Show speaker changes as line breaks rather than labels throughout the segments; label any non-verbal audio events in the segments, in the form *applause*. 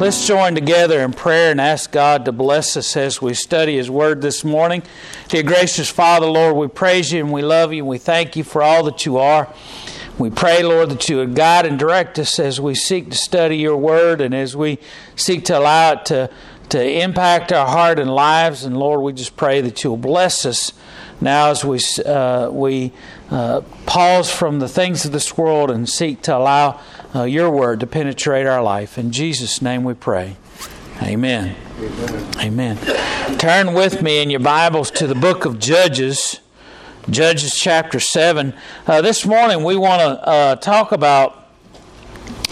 Let's join together in prayer and ask God to bless us as we study His Word this morning. Dear gracious Father, Lord, we praise you and we love you and we thank you for all that you are. We pray, Lord, that you would guide and direct us as we seek to study your Word and as we seek to allow it to, to impact our heart and lives. And Lord, we just pray that you'll bless us now as we, uh, we uh, pause from the things of this world and seek to allow uh, your word to penetrate our life. In Jesus' name we pray. Amen. Amen. Amen. Turn with me in your Bibles to the book of Judges, Judges chapter 7. Uh, this morning we want to uh, talk about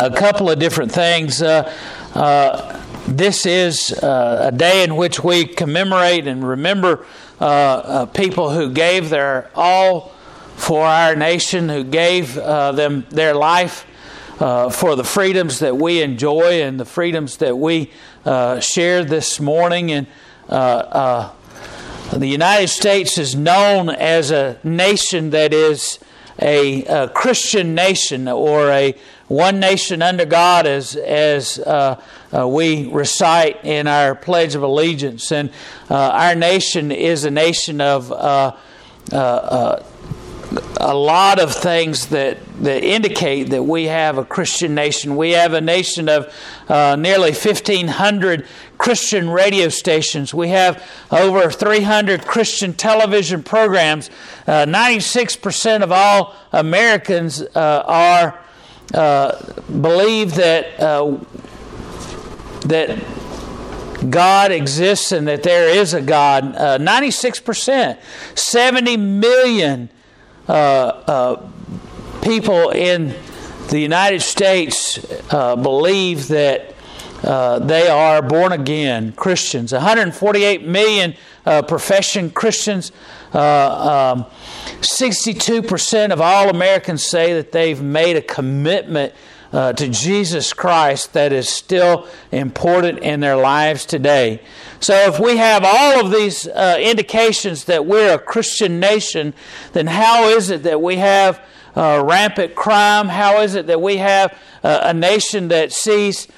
a couple of different things. Uh, uh, this is uh, a day in which we commemorate and remember people who gave their all for our nation, who gave them their life uh, for the freedoms that we enjoy and the freedoms that we uh, share this morning. And uh, uh, the United States is known as a nation that is a, a Christian nation or a one nation under God, as as uh, uh, we recite in our Pledge of Allegiance, and our nation is a nation of a lot of things that, that indicate that we have a Christian nation. We have a nation of uh, nearly 1,500 Christian radio stations. We have over 300 Christian television programs. Uh, 96% of all Americans uh, are uh, believe that uh, that God exists and that there is a God. 96%, uh, 70 million people in the United States uh, believe that uh, they are born again Christians. 148 million uh, profession Christians. Uh, um, 62% of all Americans say that they've made a commitment uh, to Jesus Christ that is still important in their lives today. So, if we have all of these uh, indications that we're a Christian nation, then how is it that we have uh, rampant crime? How is it that we have uh, a nation that sees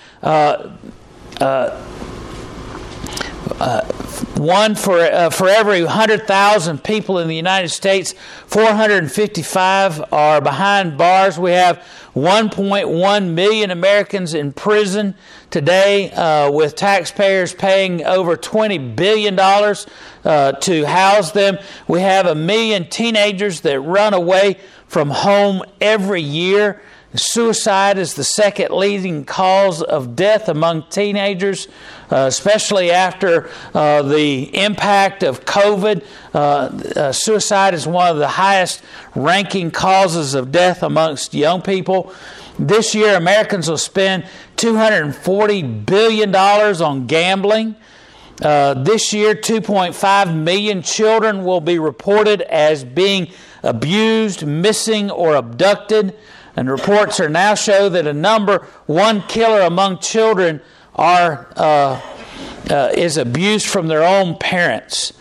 uh, one for uh, for every 100,000 people in the United States, 455 are behind bars. We have 1.1 million Americans in prison today, uh, with taxpayers paying over 20 billion dollars uh, to house them. We have a million teenagers that run away from home every year. Suicide is the second leading cause of death among teenagers, uh, especially after uh, the impact of COVID. Uh, uh, suicide is one of the highest ranking causes of death amongst young people. This year, Americans will spend $240 billion on gambling. Uh, this year, 2.5 million children will be reported as being abused, missing, or abducted. And reports are now show that a number one killer among children are uh, uh, is abused from their own parents.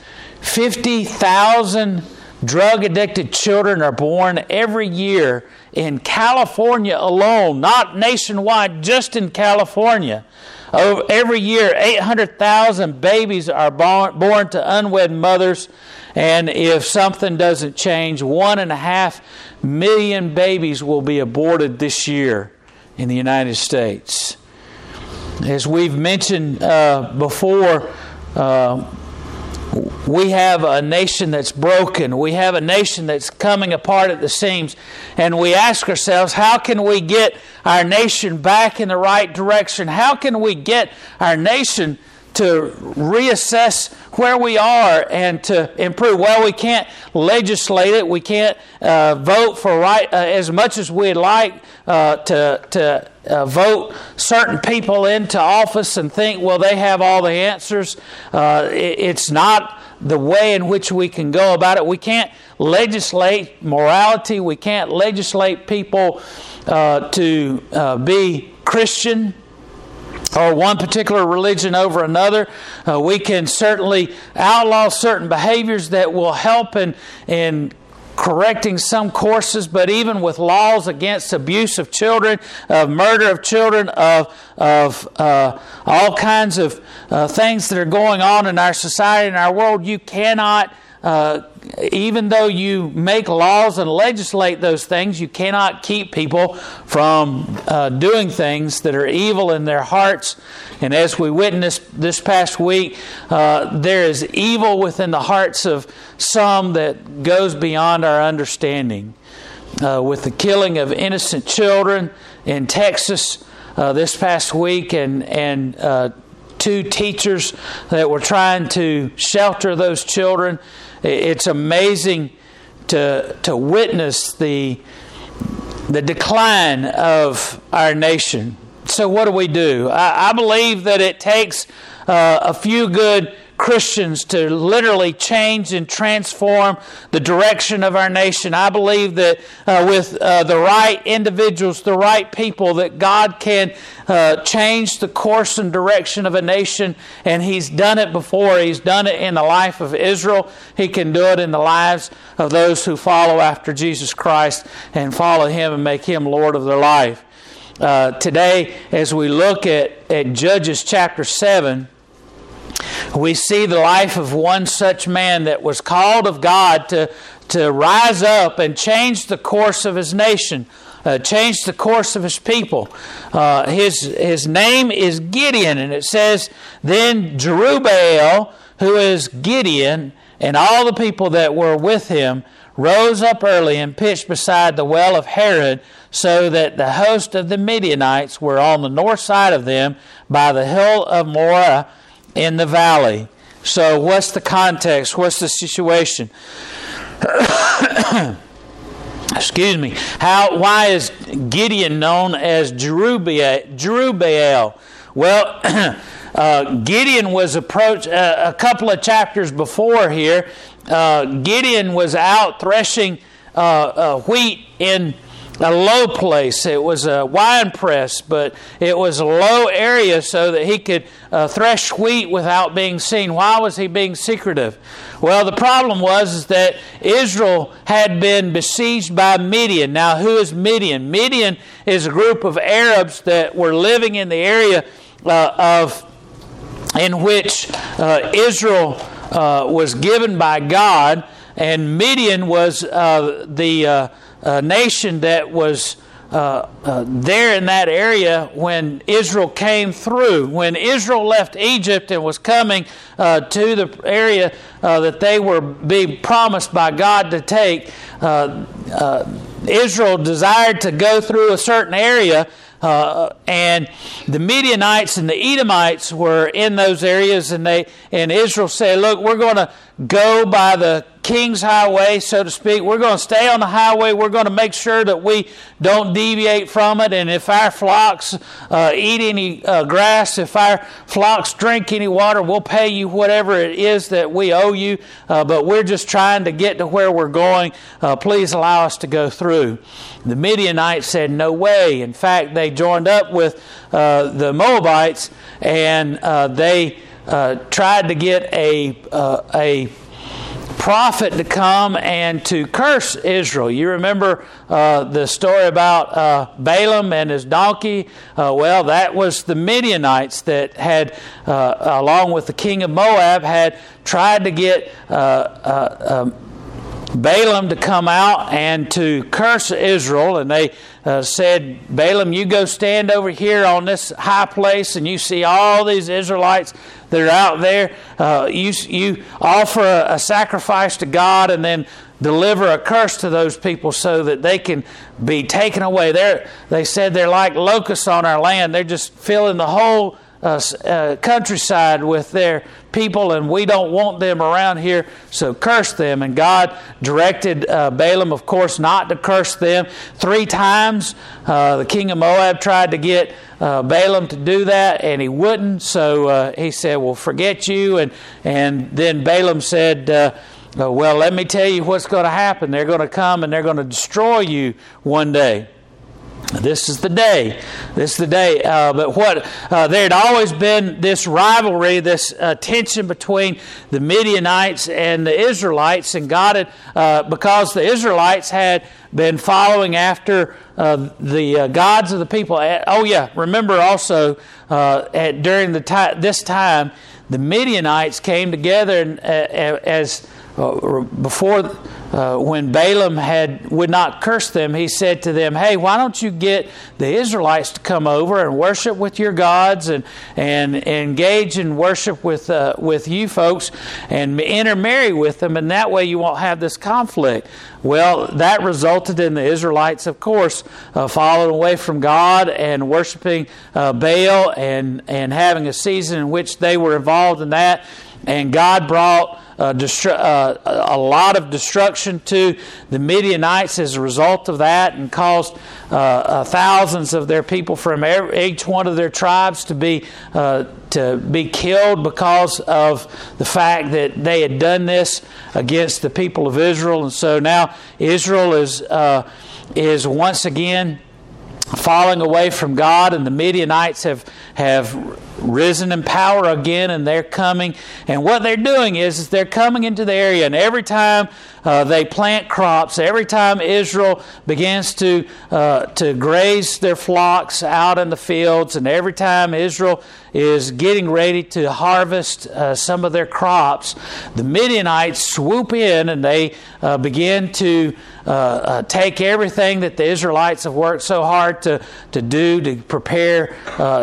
Fifty thousand drug addicted children are born every year in California alone, not nationwide, just in California. Every year, 800,000 babies are born, born to unwed mothers, and if something doesn't change, one and a half million babies will be aborted this year in the United States. As we've mentioned uh, before, uh, we have a nation that's broken. We have a nation that's coming apart at the seams. And we ask ourselves, how can we get our nation back in the right direction? How can we get our nation to reassess where we are and to improve. Well, we can't legislate it. We can't uh, vote for right uh, as much as we'd like uh, to to uh, vote certain people into office and think, well, they have all the answers. Uh, it, it's not the way in which we can go about it. We can't legislate morality. We can't legislate people uh, to be Christian or one particular religion over another. Uh, we can certainly outlaw certain behaviors that will help in, in correcting some courses, but even with laws against abuse of children, of murder of children, of, of uh, all kinds of uh, things that are going on in our society and our world, you cannot uh, even though you make laws and legislate those things, you cannot keep people from uh, doing things that are evil in their hearts. And as we witnessed this past week, uh, there is evil within the hearts of some that goes beyond our understanding. Uh, with the killing of innocent children in Texas uh, this past week, and and two teachers that were trying to shelter those children it's amazing to, to witness the, the decline of our nation. So, what do we do? I, I believe that it takes uh, a few good Christians to literally change and transform the direction of our nation. I believe that uh, with uh, the right individuals, the right people, that God can uh, change the course and direction of a nation. And He's done it before. He's done it in the life of Israel. He can do it in the lives of those who follow after Jesus Christ and follow Him and make Him Lord of their life. Uh, today, as we look at, at Judges chapter 7, we see the life of one such man that was called of God to, to rise up and change the course of his nation, uh, change the course of his people. Uh, his, his name is Gideon, and it says, Then Jerubbaal, who is Gideon, and all the people that were with him, rose up early and pitched beside the well of Harod, so that the host of the Midianites were on the north side of them by the hill of Moreh in the valley. So, what's the context? What's the situation? *coughs* Excuse me. How? Why is Gideon known as Jerubbaal? Well, *coughs* uh, Gideon was approached uh, a couple of chapters before here. Uh, Gideon was out threshing uh, uh, wheat in a low place. It was a wine press, but it was a low area so that he could uh, thresh wheat without being seen. Why was he being secretive? Well, the problem was is that Israel had been besieged by Midian. Now, who is Midian? Midian is a group of Arabs that were living in the area uh, of in which uh, Israel uh, was given by God, and Midian was uh, the uh, uh, nation that was uh, uh, there in that area when Israel came through. When Israel left Egypt and was coming uh, to the area uh, that they were being promised by God to take, uh, Israel desired to go through a certain area. and the Midianites and the Edomites were in those areas, and they and Israel said, "Look, we're going to go by the King's Highway, so to speak. We're going to stay on the highway. We're going to make sure that we don't deviate from it. And if our flocks uh, eat any uh, grass, if our flocks drink any water, we'll pay you whatever it is that we owe you. Uh, but we're just trying to get to where we're going. Uh, please allow us to go through. The Midianites said, No way. In fact, they joined up with uh, the Moabites and uh, they tried to get a, a prophet to come and to curse Israel. You remember uh, the story about uh, Balaam and his donkey? Uh, well, that was the Midianites that had, uh, along with the king of Moab, had tried to get uh, uh, um, Balaam to come out and to curse Israel, and they uh, said, Balaam, you go stand over here on this high place, and you see all these Israelites that are out there. Uh, you, you offer a, a sacrifice to God, and then deliver a curse to those people so that they can be taken away. They're, they said they're like locusts on our land. They're just filling the whole uh, uh, countryside with their people, and we don't want them around here, so curse them. And God directed uh, Balaam, of course, not to curse them. Three times uh, the king of Moab tried to get uh, Balaam to do that, and he wouldn't. So uh, he said, "Well, forget you." And and then Balaam said. Well, let me tell you what's going to happen. They're going to come and they're going to destroy you one day. This is the day. This is the day. Uh, but what uh, there had always been this rivalry, this uh, tension between the Midianites and the Israelites, and God had uh, because the Israelites had been following after uh, the uh, gods of the people. Oh yeah, remember also at, during the time this time, the Midianites came together and, as before uh, when Balaam had would not curse them, he said to them, "Hey, why don't you get the Israelites to come over and worship with your gods and and engage in worship with uh, with you folks and intermarry with them, and that way you won't have this conflict." Well, that resulted in the Israelites, of course, uh, falling away from God and worshiping uh, Baal and and having a season in which they were involved in that, and God brought uh, uh, a lot of destruction to the Midianites as a result of that and caused uh, uh thousands of their people from every, each one of their tribes to be, uh, to be killed because of the fact that they had done this against the people of Israel. And so now Israel is, uh, is once again falling away from God, and the Midianites have, have risen in power again and they're coming. And what they're doing is, is they're coming into the area, and every time uh, they plant crops, every time Israel begins to, uh, to graze their flocks out in the fields, and every time Israel is getting ready to harvest uh, some of their crops, the Midianites swoop in and they uh, begin to uh, uh, take everything that the Israelites have worked so hard to, to do to prepare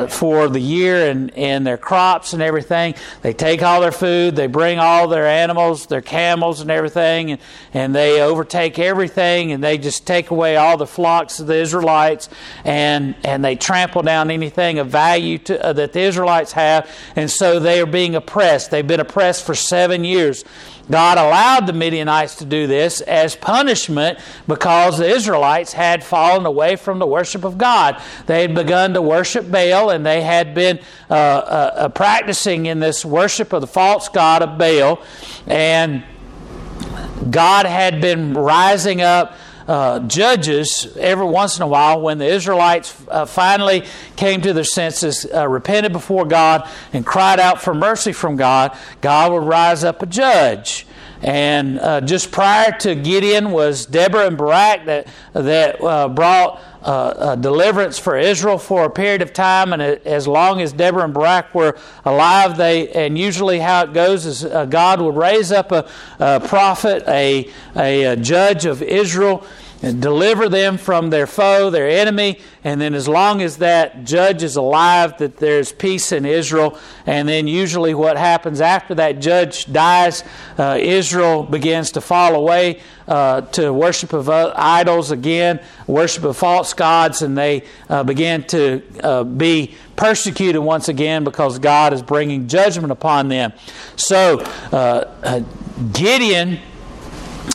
for the year and, and their crops and everything. They take all their food, they bring all their animals, their camels and everything, and, and they overtake everything and they just take away all the flocks of the Israelites and, and they trample down anything of value to, uh, that the Israelites have. And so they are being oppressed. They've been oppressed for seven years. God allowed the Midianites to do this as punishment because the Israelites had fallen away from the worship of God. They had begun to worship Baal and they had been uh, uh, uh practicing in this worship of the false god of Baal. And God had been rising up uh, judges every once in a while when the Israelites uh, finally came to their senses, uh, repented before God, and cried out for mercy from God, God would rise up a judge. And uh, just prior to Gideon was Deborah and Barak that, that uh, brought uh, deliverance for Israel for a period of time. And as long as Deborah and Barak were alive, they and usually how it goes is uh, God would raise up a, a prophet, a, a, a judge of Israel and deliver them from their foe, their enemy, and then as long as that judge is alive, that there's peace in Israel. And then usually what happens after that judge dies, uh, Israel begins to fall away uh, to worship of uh, idols again, worship of false gods, and they uh, begin to uh, be persecuted once again because God is bringing judgment upon them. So uh, Gideon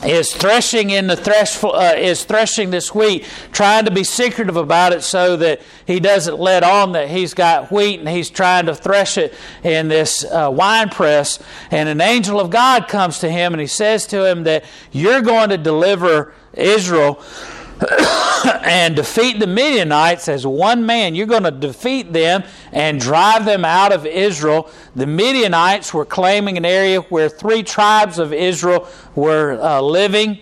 is threshing in the thresh uh, is threshing this wheat, trying to be secretive about it so that he doesn't let on that he's got wheat and he's trying to thresh it in this uh, wine press. And an angel of God comes to him and he says to him that you're going to deliver Israel and defeat the Midianites as one man. You're going to defeat them and drive them out of Israel. The Midianites were claiming an area where three tribes of Israel were uh, living.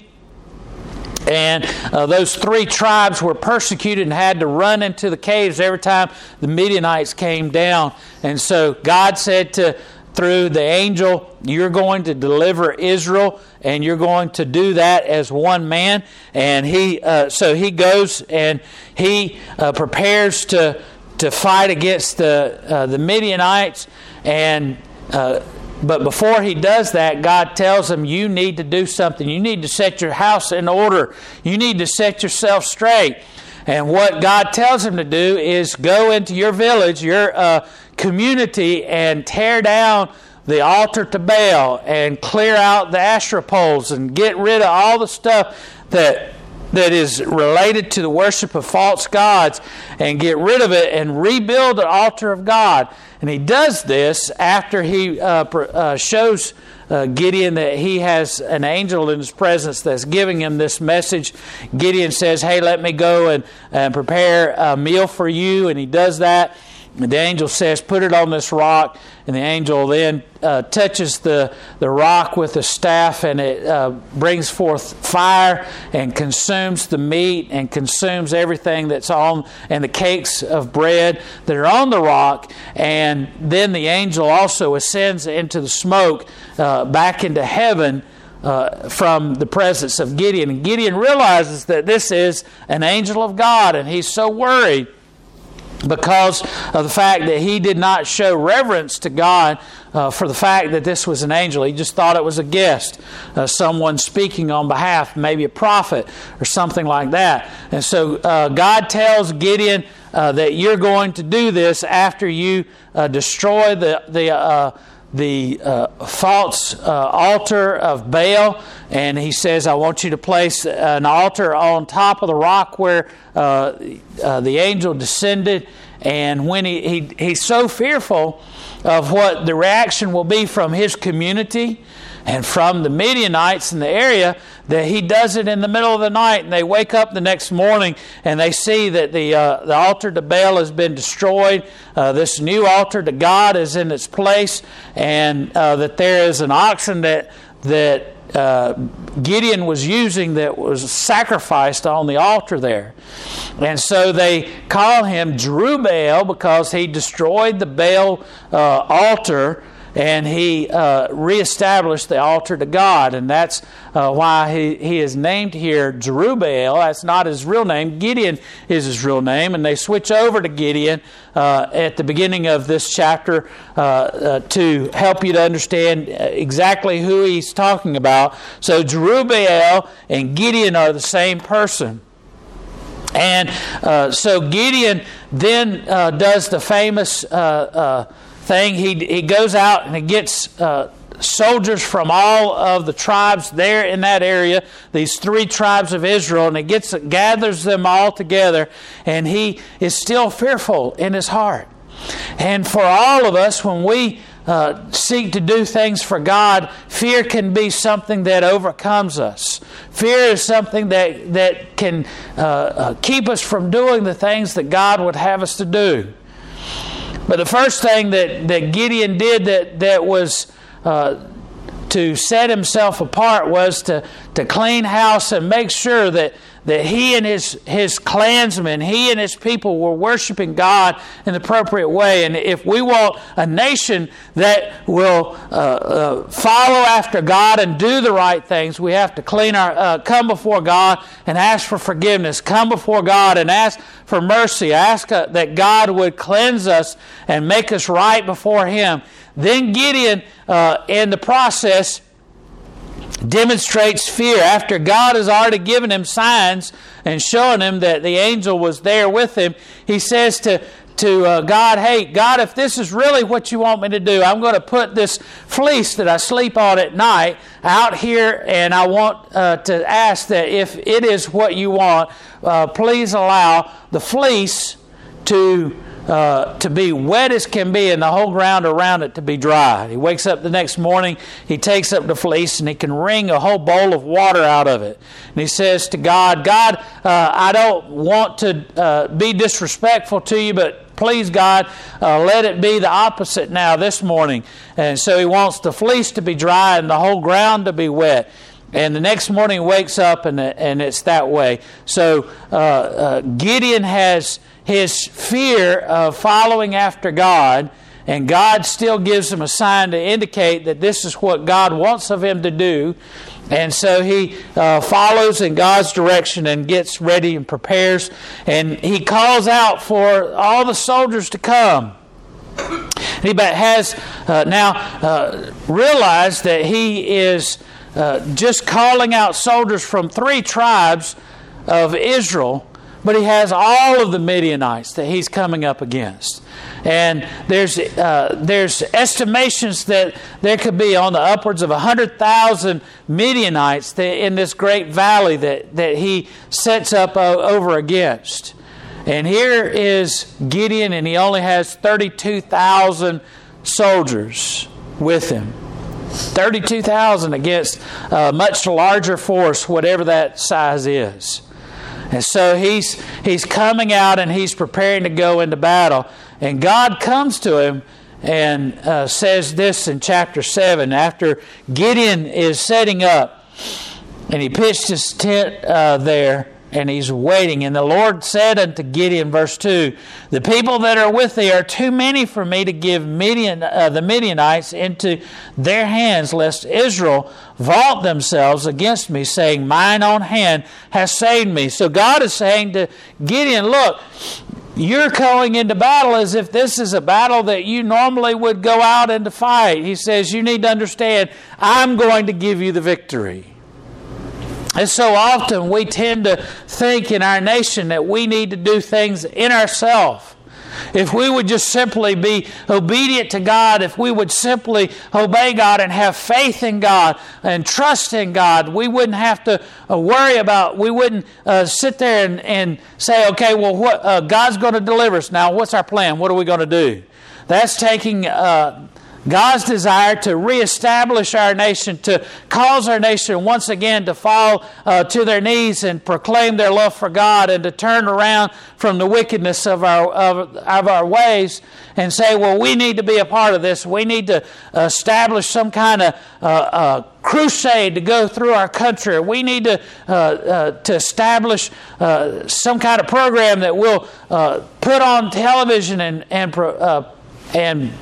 And uh, those three tribes were persecuted and had to run into the caves every time the Midianites came down. And so God said to through the angel, you're going to deliver Israel, and you're going to do that as one man. And he, uh, so he goes and he uh, prepares to to fight against the uh, the Midianites. And uh, but before he does that, God tells him, "You need to do something. You need to set your house in order. You need to set yourself straight." And what God tells him to do is go into your village, your uh, community and tear down the altar to Baal and clear out the Asherah poles and get rid of all the stuff that that is related to the worship of false gods and get rid of it and rebuild the altar of God. And he does this after he uh, uh, shows uh, Gideon that he has an angel in his presence that's giving him this message. Gideon says, Hey, let me go and, and prepare a meal for you. And he does that. And the angel says, Put it on this rock. And the angel then uh, touches the, the rock with the staff, and it uh, brings forth fire and consumes the meat and consumes everything that's on, and the cakes of bread that are on the rock. And then the angel also ascends into the smoke uh, back into heaven. Uh, from the presence of Gideon. And Gideon realizes that this is an angel of God, and he's so worried because of the fact that he did not show reverence to God uh, for the fact that this was an angel. He just thought it was a guest, uh, someone speaking on behalf, maybe a prophet or something like that. And so uh, God tells Gideon uh, that you're going to do this after you uh, destroy the the uh, the uh, false uh, altar of Baal, and he says, I want you to place an altar on top of the rock where uh, uh the angel descended. And when he, he, he's so fearful of what the reaction will be from his community and from the Midianites in the area that he does it in the middle of the night and they wake up the next morning and they see that the, uh, the altar to Baal has been destroyed. Uh, this new altar to God is in its place and uh, that there is an oxen that, that uh, Gideon was using that was sacrificed on the altar there. And so they call him Jerubbaal because he destroyed the Baal uh, altar and he uh, reestablished the altar to God, and that's uh, why he, he is named here Jerubbaal. That's not his real name. Gideon is his real name, and they switch over to Gideon uh, at the beginning of this chapter uh, uh, to help you to understand uh, exactly who he's talking about. So Jerubbaal and Gideon are the same person. And so Gideon then does the famous thing. He, he goes out and he gets uh, soldiers from all of the tribes there in that area, these three tribes of Israel, and he gets gathers them all together, and he is still fearful in his heart. And for all of us, when we uh, seek to do things for God, fear can be something that overcomes us. Fear is something that, that can uh, uh, keep us from doing the things that God would have us to do. But the first thing that, that Gideon did that, that was uh, to set himself apart was to, to clean house and make sure that, that he and his, his clansmen, he and his people were worshiping God in the appropriate way. And if we want a nation that will uh, uh, follow after God and do the right things, we have to clean our, uh, come before God and ask for forgiveness, come before God and ask for mercy, ask uh, that God would cleanse us and make us right before Him. Then Gideon, uh, in the process, demonstrates fear after God has already given him signs and showing him that the angel was there with him. He says to to uh, God, hey, God, if this is really what you want me to do, I'm going to put this fleece that I sleep on at night out here, and I want uh, to ask that if it is what you want, uh, please allow the fleece to uh, to be wet as can be and the whole ground around it to be dry. He wakes up the next morning, he takes up the fleece and he can wring a whole bowl of water out of it. And he says to God, God, uh, I don't want to uh, be disrespectful to you, but please, God, uh, let it be the opposite now this morning. And so he wants the fleece to be dry and the whole ground to be wet. And the next morning wakes up and, and it's that way. So uh, uh, Gideon has his fear of following after God, and God still gives him a sign to indicate that this is what God wants of him to do. And so he uh, follows in God's direction and gets ready and prepares. And he calls out for all the soldiers to come. He has uh, now uh, realized that he is uh, just calling out soldiers from three tribes of Israel but he has all of the Midianites that he's coming up against. And there's, uh, there's estimations that there could be on the upwards of 100,000 Midianites in this great valley that, that he sets up over against. And here is Gideon, and he only has 32,000 soldiers with him. 32,000 against a much larger force, whatever that size is. And so he's, he's coming out and he's preparing to go into battle. And God comes to him and uh, says this in chapter 7 after Gideon is setting up and he pitched his tent uh, there and he's waiting. And the Lord said unto Gideon, verse 2 The people that are with thee are too many for me to give Midian, uh, the Midianites into their hands, lest Israel vault themselves against me, saying, Mine own hand has saved me. So God is saying to Gideon, Look, you're going into battle as if this is a battle that you normally would go out and to fight. He says, You need to understand, I'm going to give you the victory. And so often we tend to think in our nation that we need to do things in ourselves. If we would just simply be obedient to God, if we would simply obey God and have faith in God and trust in God, we wouldn't have to uh, worry about, we wouldn't uh, sit there and, and say, okay, well, what, uh, God's going to deliver us. Now, what's our plan? What are we going to do? That's taking uh, God's desire to reestablish our nation, to cause our nation once again to fall uh, to their knees and proclaim their love for God and to turn around from the wickedness of our, of, of our ways and say, well, we need to be a part of this. We need to establish some kind of uh, uh, crusade to go through our country. We need to, uh, uh, to establish uh, some kind of program that will put on television and, and, and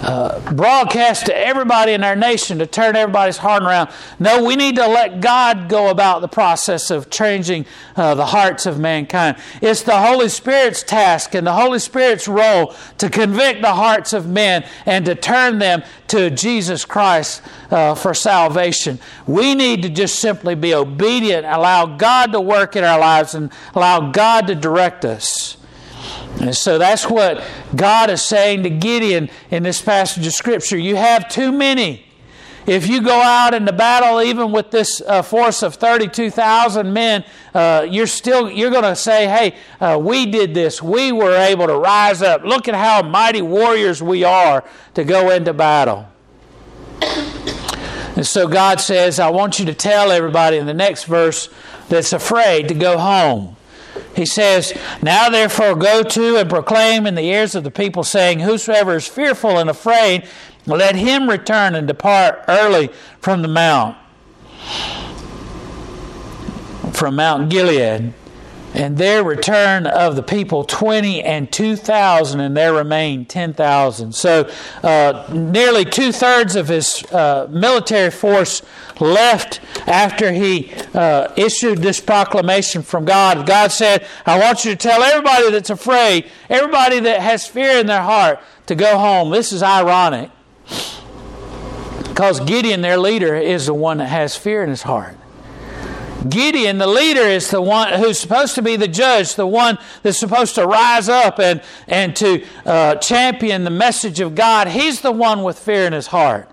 uh, broadcast to everybody in our nation to turn everybody's heart around. No, we need to let God go about the process of changing uh, the hearts of mankind. It's the Holy Spirit's task and the Holy Spirit's role to convict the hearts of men and to turn them to Jesus Christ uh, for salvation. We need to just simply be obedient, allow God to work in our lives, and allow God to direct us. And so that's what God is saying to Gideon in this passage of Scripture. You have too many. If you go out into battle, even with this uh, force of 32,000 men, uh, you're still you're going to say, "Hey, uh, we did this. We were able to rise up. Look at how mighty warriors we are to go into battle." And so God says, "I want you to tell everybody in the next verse that's afraid to go home." He says, Now therefore go to and proclaim in the ears of the people, saying, Whosoever is fearful and afraid, let him return and depart early from the mount, from Mount Gilead and their return of the people 20 and 2,000, and there remained 10,000. So uh, nearly two thirds of his uh, military force left after he uh, issued this proclamation from God. God said, I want you to tell everybody that's afraid, everybody that has fear in their heart, to go home. This is ironic because Gideon, their leader, is the one that has fear in his heart. Gideon, the leader, is the one who's supposed to be the judge, the one that's supposed to rise up and, and to uh, champion the message of God. He's the one with fear in his heart.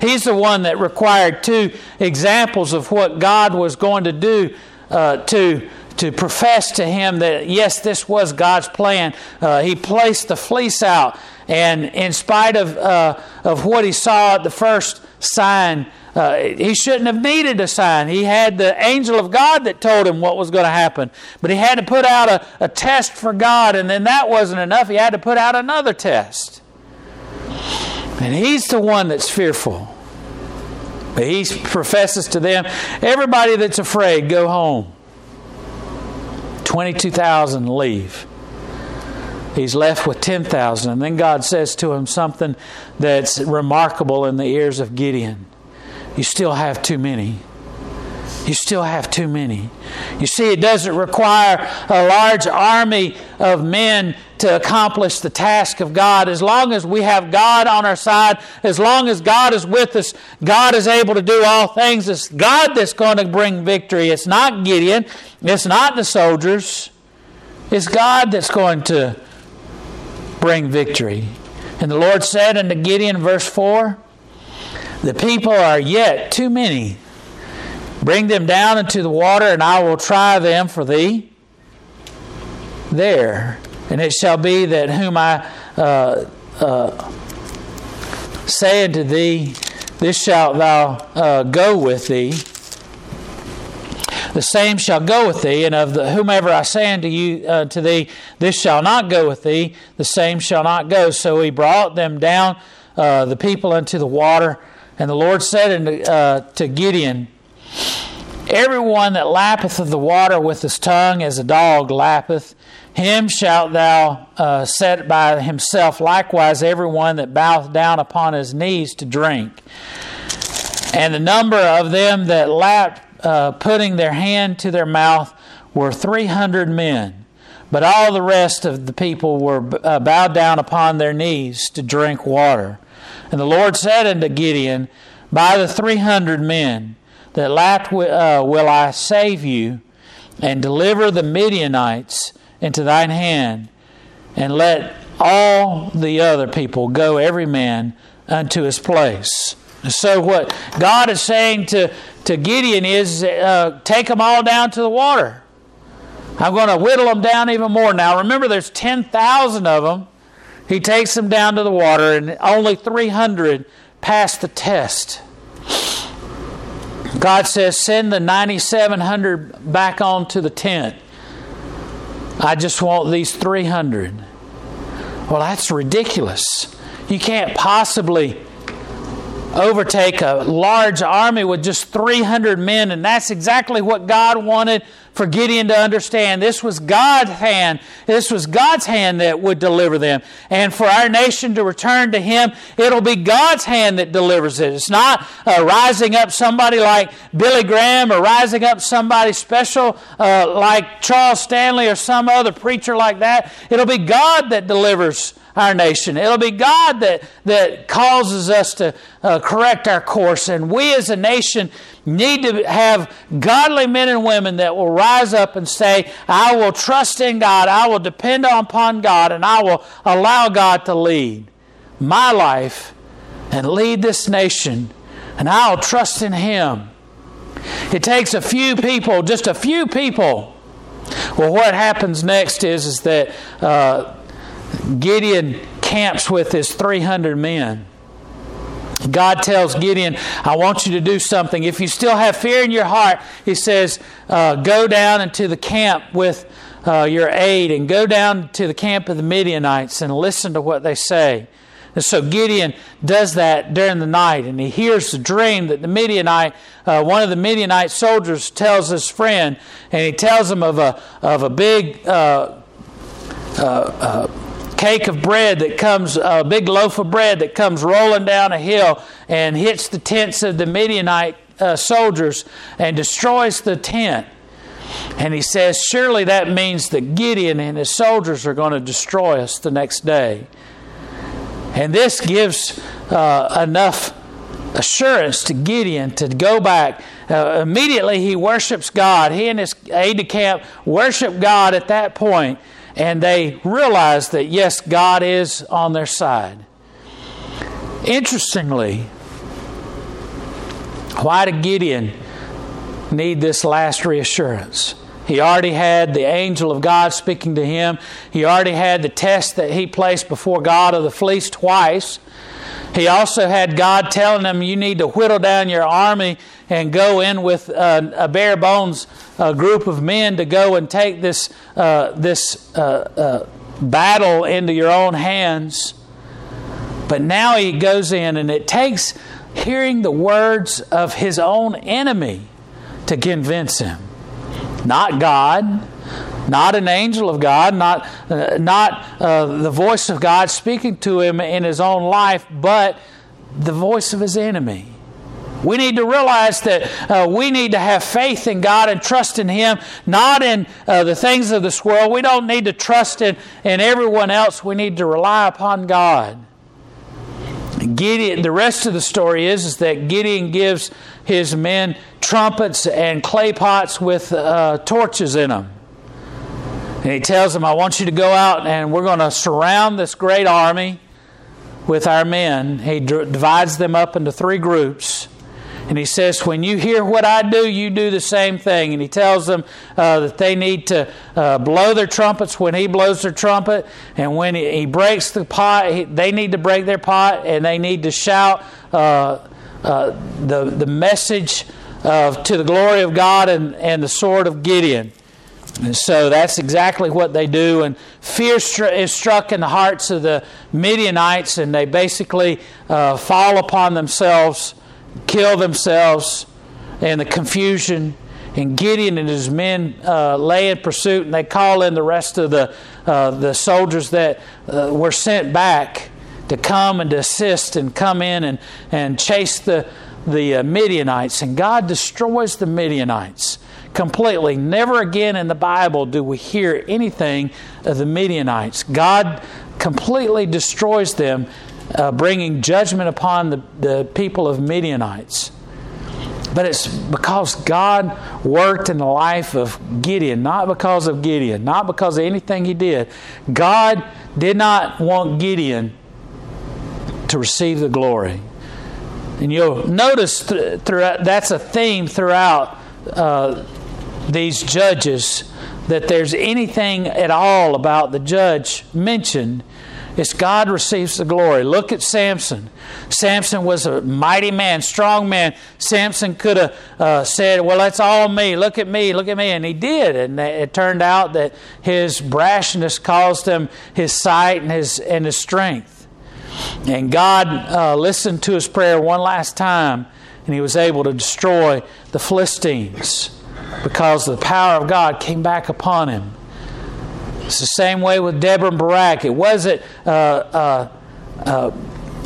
He's the one that required two examples of what God was going to do uh, to to profess to him that yes, this was God's plan. Uh, he placed the fleece out, and in spite of uh, of what he saw at the first sign, uh, he shouldn't have needed a sign. He had the angel of God that told him what was going to happen. But he had to put out a, a test for God, and then that wasn't enough. He had to put out another test. And he's the one that's fearful. But he professes to them everybody that's afraid, go home. 22,000 leave. He's left with 10,000. And then God says to him something that's remarkable in the ears of Gideon you still have too many. You still have too many. You see, it doesn't require a large army of men to accomplish the task of God. As long as we have God on our side, as long as God is with us, God is able to do all things. It's God that's going to bring victory. It's not Gideon, it's not the soldiers. It's God that's going to bring victory. And the Lord said unto Gideon, verse 4 The people are yet too many. Bring them down into the water, and I will try them for thee there. And it shall be that whom I uh, uh, say unto thee, This shalt thou uh, go with thee the same shall go with thee, and of the whomever I say unto you uh, to thee, this shall not go with thee, the same shall not go. So he brought them down, uh, the people unto the water, and the Lord said unto, uh, to Gideon, Everyone that lappeth of the water with his tongue as a dog lappeth, him shalt thou uh, set by himself. Likewise, everyone that boweth down upon his knees to drink. And the number of them that lapped uh, putting their hand to their mouth were 300 men. But all the rest of the people were uh, bowed down upon their knees to drink water. And the Lord said unto Gideon, By the 300 men that lapped uh, will I save you, and deliver the Midianites into thine hand, and let all the other people go every man unto his place. So, what God is saying to to Gideon is uh, take them all down to the water. I'm going to whittle them down even more. Now, remember, there's 10,000 of them. He takes them down to the water, and only 300 pass the test. God says, send the 9,700 back onto the tent. I just want these 300. Well, that's ridiculous. You can't possibly overtake a large army with just 300 men. And that's exactly what God wanted for Gideon to understand. This was God's hand. This was God's hand that would deliver them. And for our nation to return to Him, it'll be God's hand that delivers it. It's not uh, rising up somebody like Billy Graham or rising up somebody special uh, like Charles Stanley or some other preacher like that. It'll be God that delivers our nation. It'll be God that, that causes us to uh, correct our course. And we as a nation need to have godly men and women that will rise up and say, I will trust in God, I will depend upon God, and I will allow God to lead my life and lead this nation, and I'll trust in Him. It takes a few people, just a few people. Well, what happens next is, is that uh, Gideon camps with his 300 men. God tells Gideon, I want you to do something. If you still have fear in your heart, he says, uh, go down into the camp with uh, your aid and go down to the camp of the Midianites and listen to what they say. And so Gideon does that during the night, and he hears the dream that the Midianite, uh, one of the Midianite soldiers, tells his friend, and he tells him of a of a big uh, uh, uh cake of bread that comes, a big loaf of bread that comes rolling down a hill and hits the tents of the Midianite uh, soldiers and destroys the tent. And he says, Surely that means that Gideon and his soldiers are going to destroy us the next day. And this gives uh, enough assurance to Gideon to go back. Uh, immediately he worships God. He and his aide de camp worship God at that point and they realize that, yes, God is on their side. Interestingly, why did Gideon need this last reassurance? He already had the angel of God speaking to him. He already had the test that he placed before God of the fleece twice. He also had God telling him, You need to whittle down your army and go in with uh, a bare bones uh, group of men to go and take this, uh, this uh, uh, battle into your own hands. But now he goes in, and it takes hearing the words of his own enemy to convince him. Not God, not an angel of God, not, uh, not uh, the voice of God speaking to him in his own life, but the voice of his enemy. We need to realize that uh, we need to have faith in God and trust in Him, not in uh, the things of this world. We don't need to trust in, in everyone else. We need to rely upon God. Gideon, the rest of the story is, is that Gideon gives his men trumpets and clay pots with uh, torches in them. And he tells them, I want you to go out and we're going to surround this great army with our men. He divides them up into three groups. And he says, When you hear what I do, you do the same thing. And he tells them uh, that they need to uh, blow their trumpets when he blows their trumpet. And when he, he breaks the pot, he, they need to break their pot and they need to shout uh, uh the, the message of, to the glory of God and, and the sword of Gideon. And so that's exactly what they do. And fear is struck in the hearts of the Midianites, and they basically uh, fall upon themselves kill themselves and the confusion. And Gideon and his men uh, lay in pursuit, and they call in the rest of the, uh, the soldiers that uh, were sent back to come and to assist and come in and, and chase the, the uh, Midianites. And God destroys the Midianites completely. Never again in the Bible do we hear anything of the Midianites. God completely destroys them uh, bringing judgment upon the, the people of Midianites. But it's because God worked in the life of Gideon, not because of Gideon, not because of anything he did. God did not want Gideon to receive the glory. And you'll notice th- throughout, that's a theme throughout uh, these judges that there's anything at all about the judge mentioned it's God receives the glory. Look at Samson. Samson was a mighty man, strong man. Samson could have uh, said, Well, that's all me. Look at me. Look at me. And he did. And it turned out that his brashness caused him his sight and his, and his strength. And God uh, listened to his prayer one last time, and he was able to destroy the Philistines because the power of God came back upon him. It's the same way with Deborah and Barak. It wasn't. Uh, uh, uh,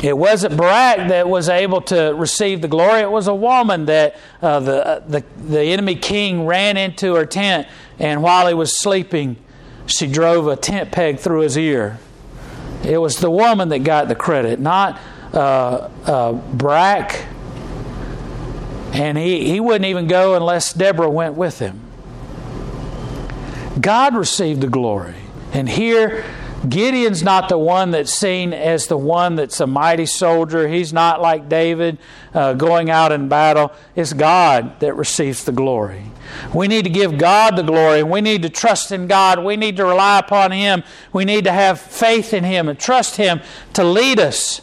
it wasn't Barak that was able to receive the glory. It was a woman that uh, the, uh, the, the enemy king ran into her tent, and while he was sleeping, she drove a tent peg through his ear. It was the woman that got the credit, not uh, Barak. And he, he wouldn't even go unless Deborah went with him. God received the glory. And here, Gideon's not the one that's seen as the one that's a mighty soldier. He's not like David uh, going out in battle. It's God that receives the glory. We need to give God the glory. We need to trust in God. We need to rely upon Him. We need to have faith in Him and trust Him to lead us,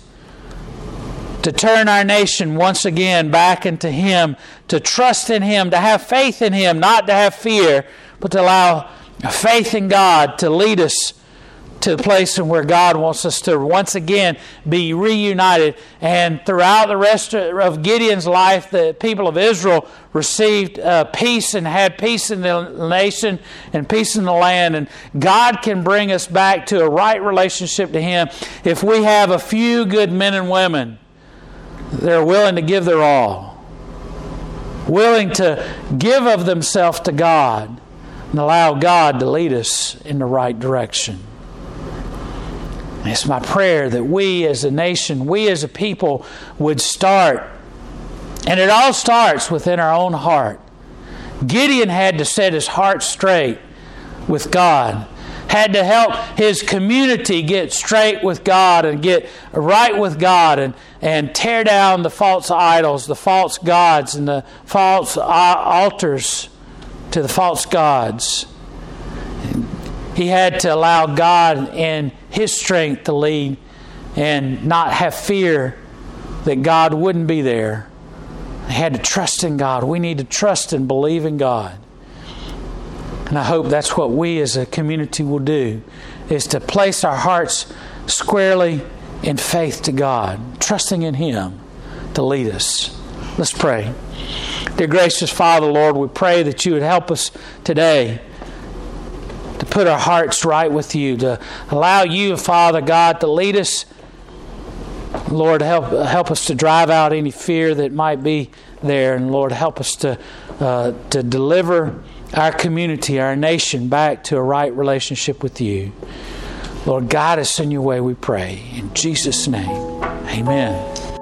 to turn our nation once again back into Him, to trust in Him, to have faith in Him, not to have fear, but to allow faith in God to lead us to the place where God wants us to once again be reunited. And throughout the rest of Gideon's life, the people of Israel received uh, peace and had peace in the nation and peace in the land. And God can bring us back to a right relationship to Him if we have a few good men and women that are willing to give their all, willing to give of themselves to God and allow God to lead us in the right direction. it's my prayer that we as a nation, we as a people would start, and it all starts within our own heart. Gideon had to set his heart straight with God, had to help his community get straight with God and get right with God and, and tear down the false idols, the false gods, and the false altars to the false gods. He had to allow God and His strength to lead and not have fear that God wouldn't be there. He had to trust in God. We need to trust and believe in God. And I hope that's what we as a community will do is to place our hearts squarely in faith to God, trusting in Him to lead us. Let's pray. Dear gracious Father, Lord, we pray that you would help us today to put our hearts right with you, to allow you, Father God, to lead us. Lord, help, help us to drive out any fear that might be there. And Lord, help us to, uh, to deliver our community, our nation, back to a right relationship with you. Lord, guide us in your way, we pray. In Jesus' name, amen.